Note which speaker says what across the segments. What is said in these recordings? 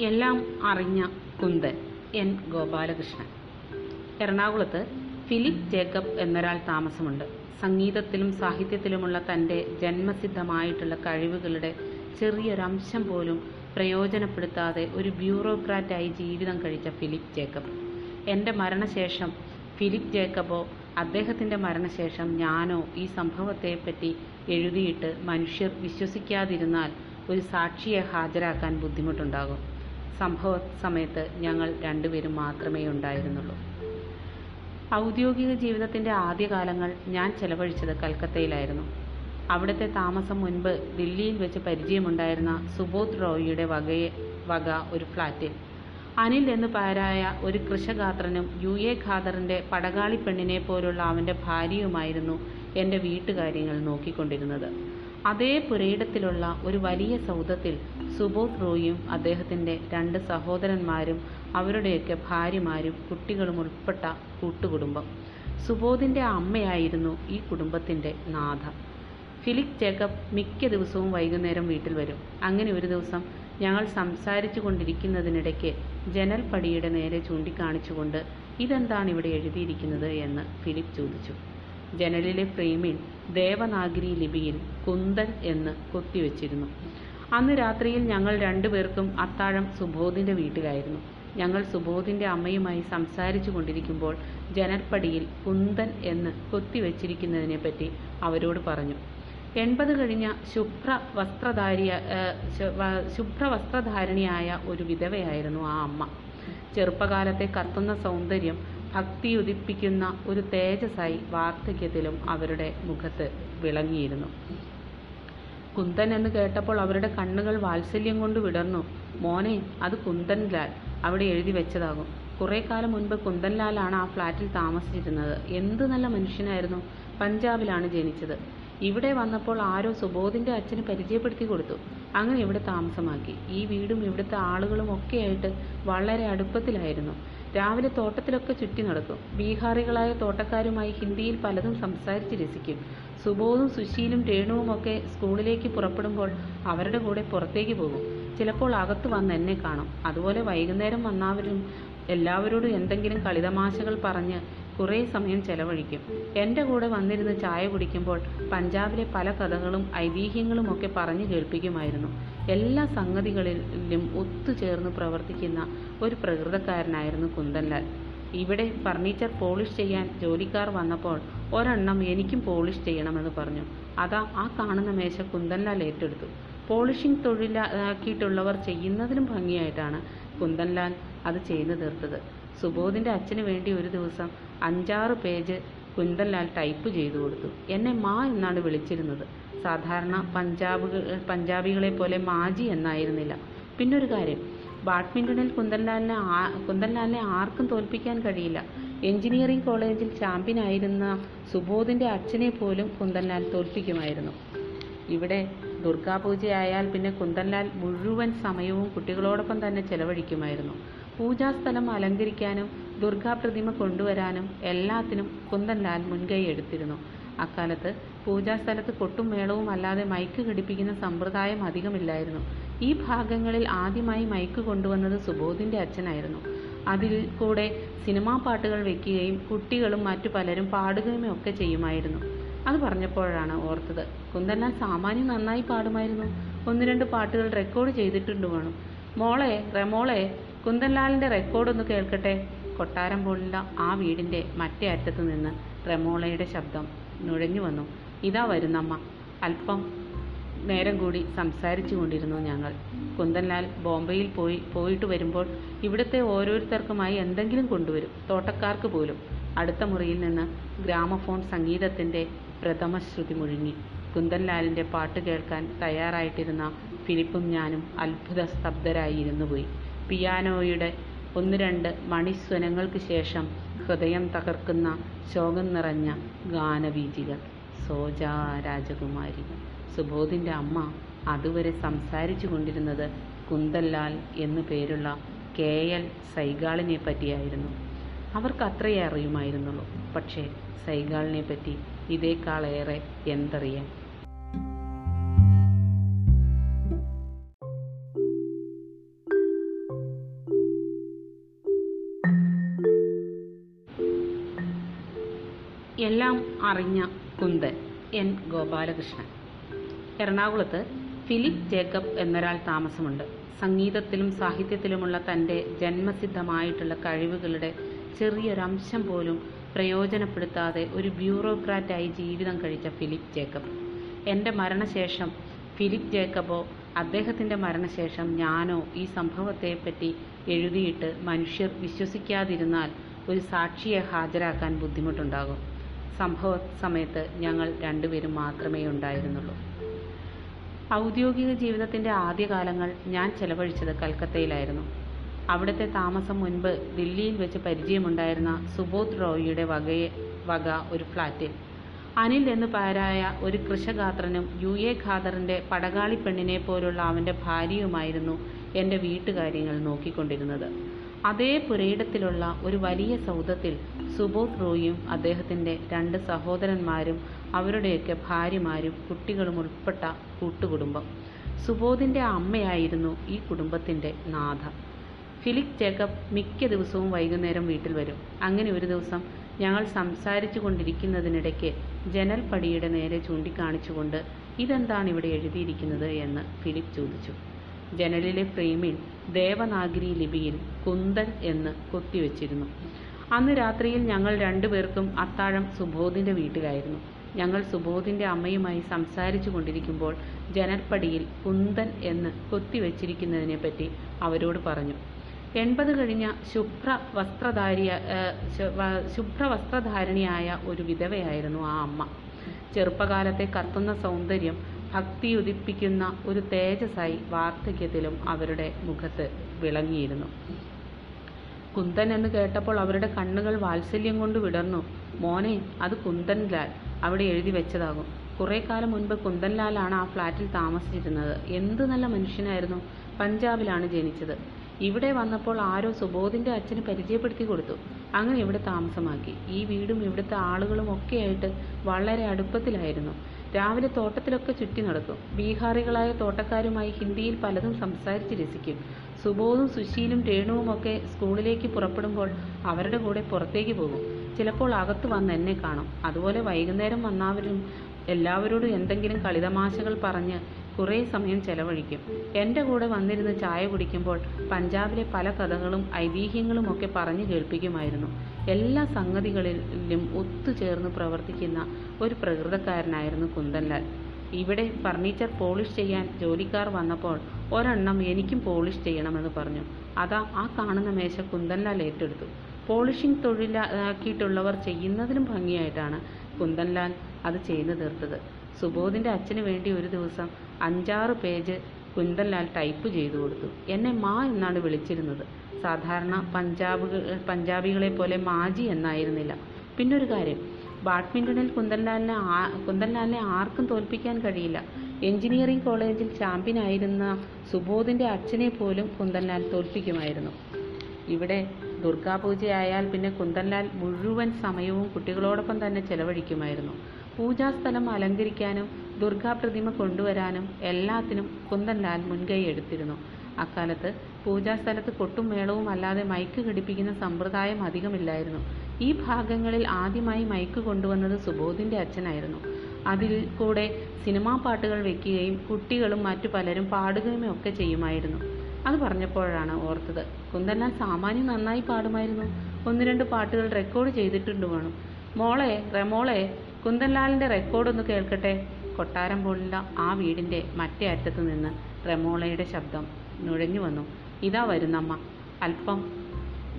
Speaker 1: എല്ലാം അറിഞ്ഞ കുന്തൻ എൻ ഗോപാലകൃഷ്ണൻ. എറണാകുളത്ത് ഫിലിപ്പ് ജേക്കബ് എന്നൊരാൾ താമസമുണ്ട്. സംഗീതത്തിലും സാഹിത്യത്തിലുമുള്ള തന്റെ ജന്മസിദ്ധമായിട്ടുള്ള കഴിവുകളുടെ ചെറിയൊരംശം പോലും പ്രയോജനപ്പെടുത്താതെ ഒരു ബ്യൂറോക്രാറ്റായി ജീവിതം കഴിച്ച ഫിലിപ്പ് ജേക്കബ്. എന്റെ മരണശേഷം ഫിലിപ്പ് ജേക്കബോ അദ്ദേഹത്തിന്റെ മരണശേഷം ഞാനോ ഈ സംഭവത്തെപ്പറ്റി എഴുതിയിട്ട് മനുഷ്യർ വിശ്വസിക്കാതിരുന്നാൽ ഒരു സാക്ഷിയെ ഹാജരാക്കാൻ ബുദ്ധിമുട്ടുണ്ടാകും. സംഭവ സമയത്ത് ഞങ്ങൾ രണ്ടുപേരും മാത്രമേ ഉണ്ടായിരുന്നുള്ളൂ. ഔദ്യോഗിക ജീവിതത്തിന്റെ ആദ്യകാലങ്ങൾ ഞാൻ ചെലവഴിച്ചത് കൽക്കത്തയിലായിരുന്നു. അവിടുത്തെ താമസം മുൻപ് ദില്ലിയിൽ വെച്ച് പരിചയമുണ്ടായിരുന്ന സുബോധ് റോയിയുടെ വകയെ വക ഒരു ഫ്ലാറ്റിൽ അനിൽ എന്നു പേരായ ഒരു കൃഷഗാത്രനും യു എ ഖാദറിന്റെ പടകാളി പെണ്ണിനെ പോലുള്ള അവന്റെ ഭാര്യയുമായിരുന്നു എന്റെ വീട്ടുകാര്യങ്ങൾ നോക്കിക്കൊണ്ടിരുന്നത്. അതേ പുരയിടത്തിലുള്ള ഒരു വലിയ സൗധത്തിൽ സുബോധ് റോയിയും അദ്ദേഹത്തിന്റെ രണ്ട് സഹോദരന്മാരും അവരുടെയൊക്കെ ഭാര്യമാരും കുട്ടികളും ഉൾപ്പെട്ട കൂട്ടുകുടുംബം. സുബോധിന്റെ അമ്മയായിരുന്നു ഈ കുടുംബത്തിന്റെ നാഥ. ഫിലിപ്പ് ജേക്കബ് മിക്ക ദിവസവും വൈകുന്നേരം വീട്ടിൽ വരും. അങ്ങനെ ഒരു ദിവസം ഞങ്ങൾ സംസാരിച്ചു കൊണ്ടിരിക്കുന്നതിനിടയ്ക്ക് ജനൽപ്പടിയുടെ നേരെ ചൂണ്ടിക്കാണിച്ചുകൊണ്ട് ഇതെന്താണ് ഇവിടെ എഴുതിയിരിക്കുന്നത് എന്ന് ഫിലിപ്പ് ചോദിച്ചു. ജനലിലെ ഫ്രെയിമിൽ ദേവനാഗരി ലിപിയിൽ കുന്തൻ എന്ന് കൊത്തിവെച്ചിരുന്നു. അന്ന് രാത്രിയിൽ ഞങ്ങൾ രണ്ടുപേർക്കും അത്താഴം സുബോധിന്റെ വീട്ടിലായിരുന്നു. ഞങ്ങൾ സുബോധിന്റെ അമ്മയുമായി സംസാരിച്ചു കൊണ്ടിരിക്കുമ്പോൾ ജനൽപ്പടിയിൽ കുന്തൻ എന്ന് കൊത്തിവെച്ചിരിക്കുന്നതിനെപ്പറ്റി അവരോട് പറഞ്ഞു. എൺപത് കഴിഞ്ഞ ശുഭ്ര വസ്ത്രധാരിയ ശുഭ്ര വസ്ത്രധാരിണിയായ ഒരു വിധവയായിരുന്നു ആ അമ്മ. ചെറുപ്പകാലത്തെ കത്തുന്ന സൗന്ദര്യം ഭക്തി ഉദിപ്പിക്കുന്ന ഒരു തേജസ്സായി വാർദ്ധക്യത്തിലും അവരുടെ മുഖത്ത് വിളങ്ങിയിരുന്നു. കുന്തൻ എന്ന് കേട്ടപ്പോൾ അവരുടെ കണ്ണുകൾ വാത്സല്യം കൊണ്ട് വിടർന്നു. മോനെ അത് കുന്തൻലാൽ അവിടെ എഴുതി വെച്ചതാകും. കുറേ കാലം മുൻപ് കുന്തൻലാലാണ് ആ ഫ്ലാറ്റിൽ താമസിച്ചിരുന്നത്. എന്ത് നല്ല മനുഷ്യനായിരുന്നു. പഞ്ചാബിലാണ് ജനിച്ചത്. ഇവിടെ വന്നപ്പോൾ ആരോ സുബോധിന്റെ അച്ഛന് പരിചയപ്പെടുത്തി കൊടുത്തു. അങ്ങനെ ഇവിടെ താമസമാക്കി. ഈ വീടും ഇവിടുത്തെ ആളുകളും ഒക്കെയായിട്ട് വളരെ അടുപ്പത്തിലായിരുന്നു. രാവിലെ തോട്ടത്തിലൊക്കെ ചുറ്റി നടക്കും. ബീഹാറികളായ തോട്ടക്കാരുമായി ഹിന്ദിയിൽ പലതും സംസാരിച്ച് രസിക്കും. സുബോധും സുശീലും രേണുവും ഒക്കെ സ്കൂളിലേക്ക് പുറപ്പെടുമ്പോൾ അവരുടെ കൂടെ പുറത്തേക്ക് പോകും. ചിലപ്പോൾ അകത്ത് വന്ന് എന്നെ കാണും. അതുപോലെ വൈകുന്നേരം വന്നവരും എല്ലാവരോടും എന്തെങ്കിലും കളിതമാശകൾ പറഞ്ഞ് കുറേ സമയം ചെലവഴിക്കും. എന്റെ കൂടെ വന്നിരുന്ന് ചായ കുടിക്കുമ്പോൾ പഞ്ചാബിലെ പല കഥകളും ഐതിഹ്യങ്ങളും ഒക്കെ പറഞ്ഞു കേൾപ്പിക്കുമായിരുന്നു. എല്ലാ സംഗതികളിലും ഒത്തുചേർന്ന് പ്രവർത്തിക്കുന്ന ഒരു പ്രകൃതക്കാരനായിരുന്നു കുന്തൻലാൽ ഇവിടെ ഫർണിച്ചർ പോളിഷ് ചെയ്യാൻ ജോലിക്കാർ വന്നപ്പോൾ ഒരെണ്ണം എനിക്കും പോളിഷ് ചെയ്യണമെന്ന് പറഞ്ഞു. അതാ ആ കാണുന്ന മേശ കുന്തൻലാൽ ഏറ്റെടുത്തു. പോളിഷിംഗ് തൊഴിലാക്കിയിട്ടുള്ളവർ ചെയ്യുന്നതിലും ഭംഗിയായിട്ടാണ് കുന്തൻലാൽ അത് ചെയ്തു തീർത്തത്. സുബോധിന്റെ അച്ഛന് വേണ്ടി ഒരു ദിവസം അഞ്ചാറ് പേജ് കുന്തൻലാൽ ടൈപ്പ് ചെയ്തു കൊടുത്തു. എന്നെ മാ എന്നാണ് വിളിച്ചിരുന്നത്. സാധാരണ പഞ്ചാബുകൾ പഞ്ചാബികളെ പോലെ മാജി എന്നായിരുന്നില്ല. പിന്നൊരു കാര്യം ബാഡ്മിന്റണിൽ കുന്തൻലാലിനെ ആ കുന്തൻലാലിനെ ആർക്കും തോൽപ്പിക്കാൻ കഴിയില്ല. എഞ്ചിനീയറിംഗ് കോളേജിൽ ചാമ്പ്യനായിരുന്ന സുബോധിന്റെ അച്ഛനെ പോലും കുന്തൻലാൽ തോൽപ്പിക്കുമായിരുന്നു. ഇവിടെ ദുർഗാപൂജയായാൽ പിന്നെ കുന്തൻലാൽ മുഴുവൻ സമയവും കുട്ടികളോടൊപ്പം തന്നെ ചെലവഴിക്കുമായിരുന്നു. പൂജാസ്ഥലം അലങ്കരിക്കാനും ദുർഗാപ്രതിമ കൊണ്ടുവരാനും എല്ലാത്തിനും കുന്തൻലാൽ മുൻകൈ എടുത്തിരുന്നു. അക്കാലത്ത് പൂജാസ്ഥലത്ത് കൊട്ടും മേളവും അല്ലാതെ മൈക്ക് ഘടിപ്പിക്കുന്ന സമ്പ്രദായം അധികമില്ലായിരുന്നു. ഈ ഭാഗങ്ങളിൽ ആദ്യമായി മൈക്ക് കൊണ്ടുവന്നത് സുബോധിന്റെ അച്ഛനായിരുന്നു. അതിൽ കൂടെ സിനിമാ പാട്ടുകൾ വെക്കുകയും കുട്ടികളും മറ്റു പലരും പാടുകയും ഒക്കെ ചെയ്യുമായിരുന്നു. അത് പറഞ്ഞപ്പോഴാണ് ഓർത്തത് കുന്തന്ന സാമാന്യം നന്നായി പാടുമായിരുന്നു. ഒന്ന് രണ്ട് പാട്ടുകൾ റെക്കോർഡ് ചെയ്തിട്ടുണ്ട് വേണം. മോളെ റെമോളെ കുന്തൻലാലിന്റെ റെക്കോർഡൊന്ന് കേൾക്കട്ടെ. കൊട്ടാരം പോലുള്ള ആ വീടിന്റെ മറ്റേ അറ്റത്ത് നിന്ന് റെമോളയുടെ ശബ്ദം നുഴഞ്ഞു വന്നു. ഇതാ വരുന്നമ്മ. അല്പം നേരം കൂടി സംസാരിച്ചു കൊണ്ടിരുന്നു ഞങ്ങൾ. കുന്തൻലാൽ ബോംബെയിൽ പോയി പോയിട്ട് വരുമ്പോൾ ഇവിടുത്തെ ഓരോരുത്തർക്കുമായി എന്തെങ്കിലും കൊണ്ടുവരും തോട്ടക്കാർക്ക് പോലും. അടുത്ത മുറിയിൽ നിന്ന് ഗ്രാമഫോൺ സംഗീതത്തിന്റെ പ്രഥമ ശ്രുതി മുഴുങ്ങി. കുന്തൻലാലിന്റെ പാട്ട് കേൾക്കാൻ തയ്യാറായിട്ടിരുന്ന ഫിലിപ്പും ഞാനും അത്ഭുത സ്തബ്ധരായി ഇരുന്നുപോയി പിയാനോയുടെ ഒന്ന് രണ്ട് മണിസ്വനങ്ങൾക്ക് ശേഷം ഹൃദയം തകർക്കുന്ന ശോകം നിറഞ്ഞ ഗാനവീചികൾ. സോജ രാജകുമാരി. സുബോധിന്റെ അമ്മ അതുവരെ സംസാരിച്ചു കൊണ്ടിരുന്നത് കുന്തല്ലാൽ എന്നു പേരുള്ള കെ എൽ സൈഗാളിനെ പറ്റിയായിരുന്നു. അവർക്ക് അത്രയേ അറിയുമായിരുന്നുള്ളൂ. പക്ഷേ സൈഗാളിനെ പറ്റി ഇതേക്കാളേറെ എന്തറിയാം? എല്ലാം അറിഞ്ഞ കുന്തൻ എൻ ഗോപാലകൃഷ്ണൻ. എറണാകുളത്ത് ഫിലിപ്പ് ജേക്കബ് എന്നൊരാൾ താമസമുണ്ട്. സംഗീതത്തിലും സാഹിത്യത്തിലുമുള്ള തന്റെ ജന്മസിദ്ധമായിട്ടുള്ള കഴിവുകളുടെ ചെറിയൊരംശം പോലും പ്രയോജനപ്പെടുത്താതെ ഒരു ബ്യൂറോക്രാറ്റായി ജീവിതം കഴിച്ച ഫിലിപ്പ് ജേക്കബ്. എന്റെ മരണശേഷം ഫിലിപ്പ് ജേക്കബോ അദ്ദേഹത്തിന്റെ മരണശേഷം ഞാനോ ഈ സംഭവത്തെപ്പറ്റി എഴുതിയിട്ട് മനുഷ്യർ വിശ്വസിക്കാതിരുന്നാൽ ഒരു സാക്ഷിയെ ഹാജരാക്കാൻ ബുദ്ധിമുട്ടുണ്ടാകും. സംഭവ സമയത്ത് ഞങ്ങൾ രണ്ടുപേരും മാത്രമേ ഉണ്ടായിരുന്നുള്ളൂ. ഔദ്യോഗിക ജീവിതത്തിന്റെ ആദ്യകാലങ്ങൾ ഞാൻ ചെലവഴിച്ചത് കൽക്കത്തയിലായിരുന്നു. അവിടുത്തെ താമസം മുൻപ് ദില്ലിയിൽ വെച്ച് പരിചയമുണ്ടായിരുന്ന സുബോധ് റോയിയുടെ വകയെ വക ഒരു ഫ്ലാറ്റിൽ. അനിൽ എന്ന് പേരായ ഒരു കൃഷഗാത്രനും യു എ ഖാദറിന്റെ പടകാളി പെണ്ണിനെ പോലുള്ള അവന്റെ ഭാര്യയുമായിരുന്നു എന്റെ വീട്ടുകാര്യങ്ങൾ നോക്കിക്കൊണ്ടിരുന്നത്. അതേ പുരയിടത്തിലുള്ള ഒരു വലിയ സൗധത്തിൽ സുബോധ് റോയിയും അദ്ദേഹത്തിന്റെ രണ്ട് സഹോദരന്മാരും അവരുടെയൊക്കെ ഭാര്യമാരും കുട്ടികളും ഉൾപ്പെട്ട കൂട്ടുകുടുംബം. സുബോധിന്റെ അമ്മയായിരുന്നു ഈ കുടുംബത്തിന്റെ നാഥ. ഫിലിപ്പ് ജേക്കബ് മിക്ക ദിവസവും വൈകുന്നേരം വീട്ടിൽ വരും. അങ്ങനെ ഒരു ദിവസം ഞങ്ങൾ സംസാരിച്ചു കൊണ്ടിരിക്കുന്നതിനിടയ്ക്ക് ജനൽപ്പടിയുടെ നേരെ ചൂണ്ടിക്കാണിച്ചുകൊണ്ട് ഇതെന്താണ് ഇവിടെ എഴുതിയിരിക്കുന്നത് എന്ന് ഫിലിപ്പ് ചോദിച്ചു. ജനലിലെ ഫ്രെയിമിൽ ദേവനാഗരി ലിപിയിൽ കുന്തൻ എന്ന് കൊത്തിവെച്ചിരുന്നു. അന്ന് രാത്രിയിൽ ഞങ്ങൾ രണ്ടുപേർക്കും അത്താഴം സുബോധിന്റെ വീട്ടിലായിരുന്നു. ഞങ്ങൾ സുബോധിന്റെ അമ്മയുമായി സംസാരിച്ചു കൊണ്ടിരിക്കുമ്പോൾ ജനൽപ്പടിയിൽ കുന്തൻ എന്ന് കൊത്തിവെച്ചിരിക്കുന്നതിനെപ്പറ്റി അവരോട് പറഞ്ഞു. എൺപത് കഴിഞ്ഞ ശുഭ്ര വസ്ത്രധാരിയ ശുഭ്ര വസ്ത്രധാരിണിയായ ഒരു വിധവയായിരുന്നു ആ അമ്മ. ചെറുപ്പകാലത്തെ കത്തുന്ന സൗന്ദര്യം ഭക്തി ഉദിപ്പിക്കുന്ന ഒരു തേജസ്സായി വാർദ്ധക്യത്തിലും അവരുടെ മുഖത്ത് വിളങ്ങിയിരുന്നു. കുന്തൻ എന്ന് കേട്ടപ്പോൾ അവരുടെ കണ്ണുകൾ വാത്സല്യം കൊണ്ട് വിടർന്നു. മോനെ അത് കുന്തൻലാൽ അവിടെ എഴുതി വെച്ചതാകും. കുറേ കാലം മുൻപ് കുന്തൻലാലാണ് ആ ഫ്ലാറ്റിൽ താമസിച്ചിരുന്നത്. എന്ത് നല്ല മനുഷ്യനായിരുന്നു. പഞ്ചാബിലാണ് ജനിച്ചത്. ഇവിടെ വന്നപ്പോൾ ആരോ സുബോധിന്റെ അച്ഛന് പരിചയപ്പെടുത്തി കൊടുത്തു. അങ്ങനെ ഇവിടെ താമസമാക്കി. ഈ വീടും ഇവിടുത്തെ ആളുകളും ഒക്കെയായിട്ട് വളരെ അടുപ്പത്തിലായിരുന്നു. രാവിലെ തോട്ടത്തിലൊക്കെ ചുറ്റി നടക്കും. ബീഹാറികളായ തോട്ടക്കാരുമായി ഹിന്ദിയിൽ പലതും സംസാരിച്ച് രസിക്കും. സുബോധും സുശീലും രേണുവും ഒക്കെ സ്കൂളിലേക്ക് പുറപ്പെടുമ്പോൾ അവരുടെ കൂടെ പുറത്തേക്ക് പോകും. ചിലപ്പോൾ അകത്ത് വന്ന് എന്നെ കാണും. അതുപോലെ വൈകുന്നേരം വന്നവരും എല്ലാവരോടും എന്തെങ്കിലും കളിതമാശകൾ പറഞ്ഞ് കുറേ സമയം ചെലവഴിക്കും. എന്റെ കൂടെ വന്നിരുന്ന് ചായ കുടിക്കുമ്പോൾ പഞ്ചാബിലെ പല കഥകളും ഐതിഹ്യങ്ങളും ഒക്കെ പറഞ്ഞു കേൾപ്പിക്കുമായിരുന്നു. എല്ലാ സംഗതികളിലും ഒത്തുചേർന്ന് പ്രവർത്തിക്കുന്ന ഒരു പ്രകൃതക്കാരനായിരുന്നു കുന്ദൻലാൽ ഇവിടെ ഫർണിച്ചർ പോളിഷ് ചെയ്യാൻ ജോലിക്കാർ വന്നപ്പോൾ ഒരെണ്ണം എനിക്കും പോളിഷ് ചെയ്യണമെന്ന് പറഞ്ഞു. അതാ ആ കാണുന്ന മേശ കുന്ദൻലാൽ ഏറ്റെടുത്തു. പോളിഷിംഗ് തൊഴിലാക്കിയിട്ടുള്ളവർ ചെയ്യുന്നതിലും ഭംഗിയായിട്ടാണ് കുന്ദൻലാൽ അത് ചെയ്തു തീർത്തത്. സുബോധിന്റെ അച്ഛന് വേണ്ടി ഒരു ദിവസം അഞ്ചാറ് പേജ് കുന്തൻലാൽ ടൈപ്പ് ചെയ്തു കൊടുത്തു. എന്നെ മാ എന്നാണ് വിളിച്ചിരുന്നത്. സാധാരണ പഞ്ചാബ് പഞ്ചാബികളെ പോലെ മാജി എന്നായിരുന്നില്ല. പിന്നൊരു കാര്യം ബാഡ്മിന്റണിൽ കുന്തൻലാലിനെ കുന്ദൻലാലിനെ ആർക്കും തോൽപ്പിക്കാൻ കഴിയില്ല. എഞ്ചിനീയറിംഗ് കോളേജിൽ ചാമ്പ്യനായിരുന്ന സുബോധിന്റെ അച്ഛനെ പോലും കുന്തൻലാൽ തോൽപ്പിക്കുമായിരുന്നു. ഇവിടെ ദുർഗാപൂജയായാൽ പിന്നെ കുന്തൻലാൽ മുഴുവൻ സമയവും കുട്ടികളോടൊപ്പം തന്നെ ചെലവഴിക്കുമായിരുന്നു. പൂജാസ്ഥലം അലങ്കരിക്കാനും ദുർഗാപ്രതിമ കൊണ്ടുവരാനും എല്ലാത്തിനും കുന്തൻലാൽ മുൻകൈ എടുത്തിരുന്നു. അക്കാലത്ത് പൂജാസ്ഥലത്ത് കൊട്ടും മേളവും അല്ലാതെ മൈക്ക് ഘടിപ്പിക്കുന്ന സമ്പ്രദായം അധികമില്ലായിരുന്നു. ഈ ഭാഗങ്ങളിൽ ആദ്യമായി മൈക്ക് കൊണ്ടുവന്നത് സുബോധിന്റെ അച്ഛനായിരുന്നു. അതിൽ കൂടെ സിനിമാ പാട്ടുകൾ വെക്കുകയും കുട്ടികളും മറ്റു പലരും പാടുകയും ഒക്കെ ചെയ്യുമായിരുന്നു. അത് പറഞ്ഞപ്പോഴാണ് ഓർത്തത് കുന്ദൻലാൽ സാമാന്യം നന്നായി പാടുമായിരുന്നു. ഒന്ന് രണ്ട് പാട്ടുകൾ റെക്കോർഡ് ചെയ്തിട്ടുണ്ട് വേണം. മോളെ റെമോളെ കുന്തൻലാലിന്റെ റെക്കോർഡ് ഒന്ന് കേൾക്കട്ടെ? കൊട്ടാരം പോലുള്ള ആ വീടിന്റെ മറ്റേ അറ്റത്ത് നിന്ന് റെമോളയുടെ ശബ്ദം നുഴഞ്ഞു വന്നു. ഇതാ വരുന്നമ്മ. അല്പം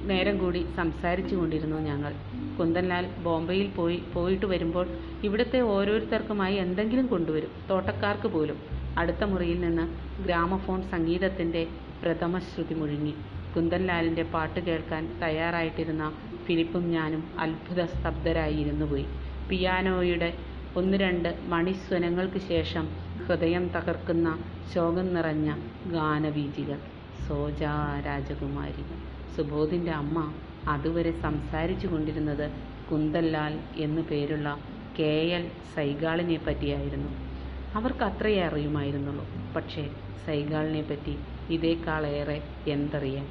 Speaker 1: നേരം കൂടി സംസാരിച്ചു കൊണ്ടിരുന്നു ഞങ്ങൾ. കുന്തൻലാൽ ബോംബെയിൽ പോയി പോയിട്ട് വരുമ്പോൾ ഇവിടുത്തെ ഓരോരുത്തർക്കുമായി എന്തെങ്കിലും കൊണ്ടുവരും തോട്ടക്കാർക്ക് പോലും. അടുത്ത മുറിയിൽ നിന്ന് ഗ്രാമഫോൺ സംഗീതത്തിന്റെ പ്രഥമ ശ്രുതി മുഴുങ്ങി. കുന്തൻലാലിന്റെ പാട്ട് കേൾക്കാൻ തയ്യാറായിട്ടിരുന്ന ഫിലിപ്പും ഞാനും അത്ഭുത സ്തബ്ധരായി ഇരുന്നുപോയി. പിയാനോയുടെ ഒന്ന് രണ്ട് മണിസ്വനങ്ങൾക്ക് ശേഷം ഹൃദയം തകർക്കുന്ന ശോകം നിറഞ്ഞ ഗാനവീചികൾ സോജാ രാജകുമാരി. സുബോധിന്റെ അമ്മ അതുവരെ സംസാരിച്ചു കൊണ്ടിരുന്നത് കുന്തല്ലാൽ എന്നു പേരുള്ള കെ എൽ സൈഗാളിനെ പറ്റിയായിരുന്നു. അവർക്ക് അത്രയേ അറിയുമായിരുന്നുള്ളൂ. പക്ഷേ സൈഗാളിനെ പറ്റി ഇതേക്കാളേറെ എന്തറിയാൻ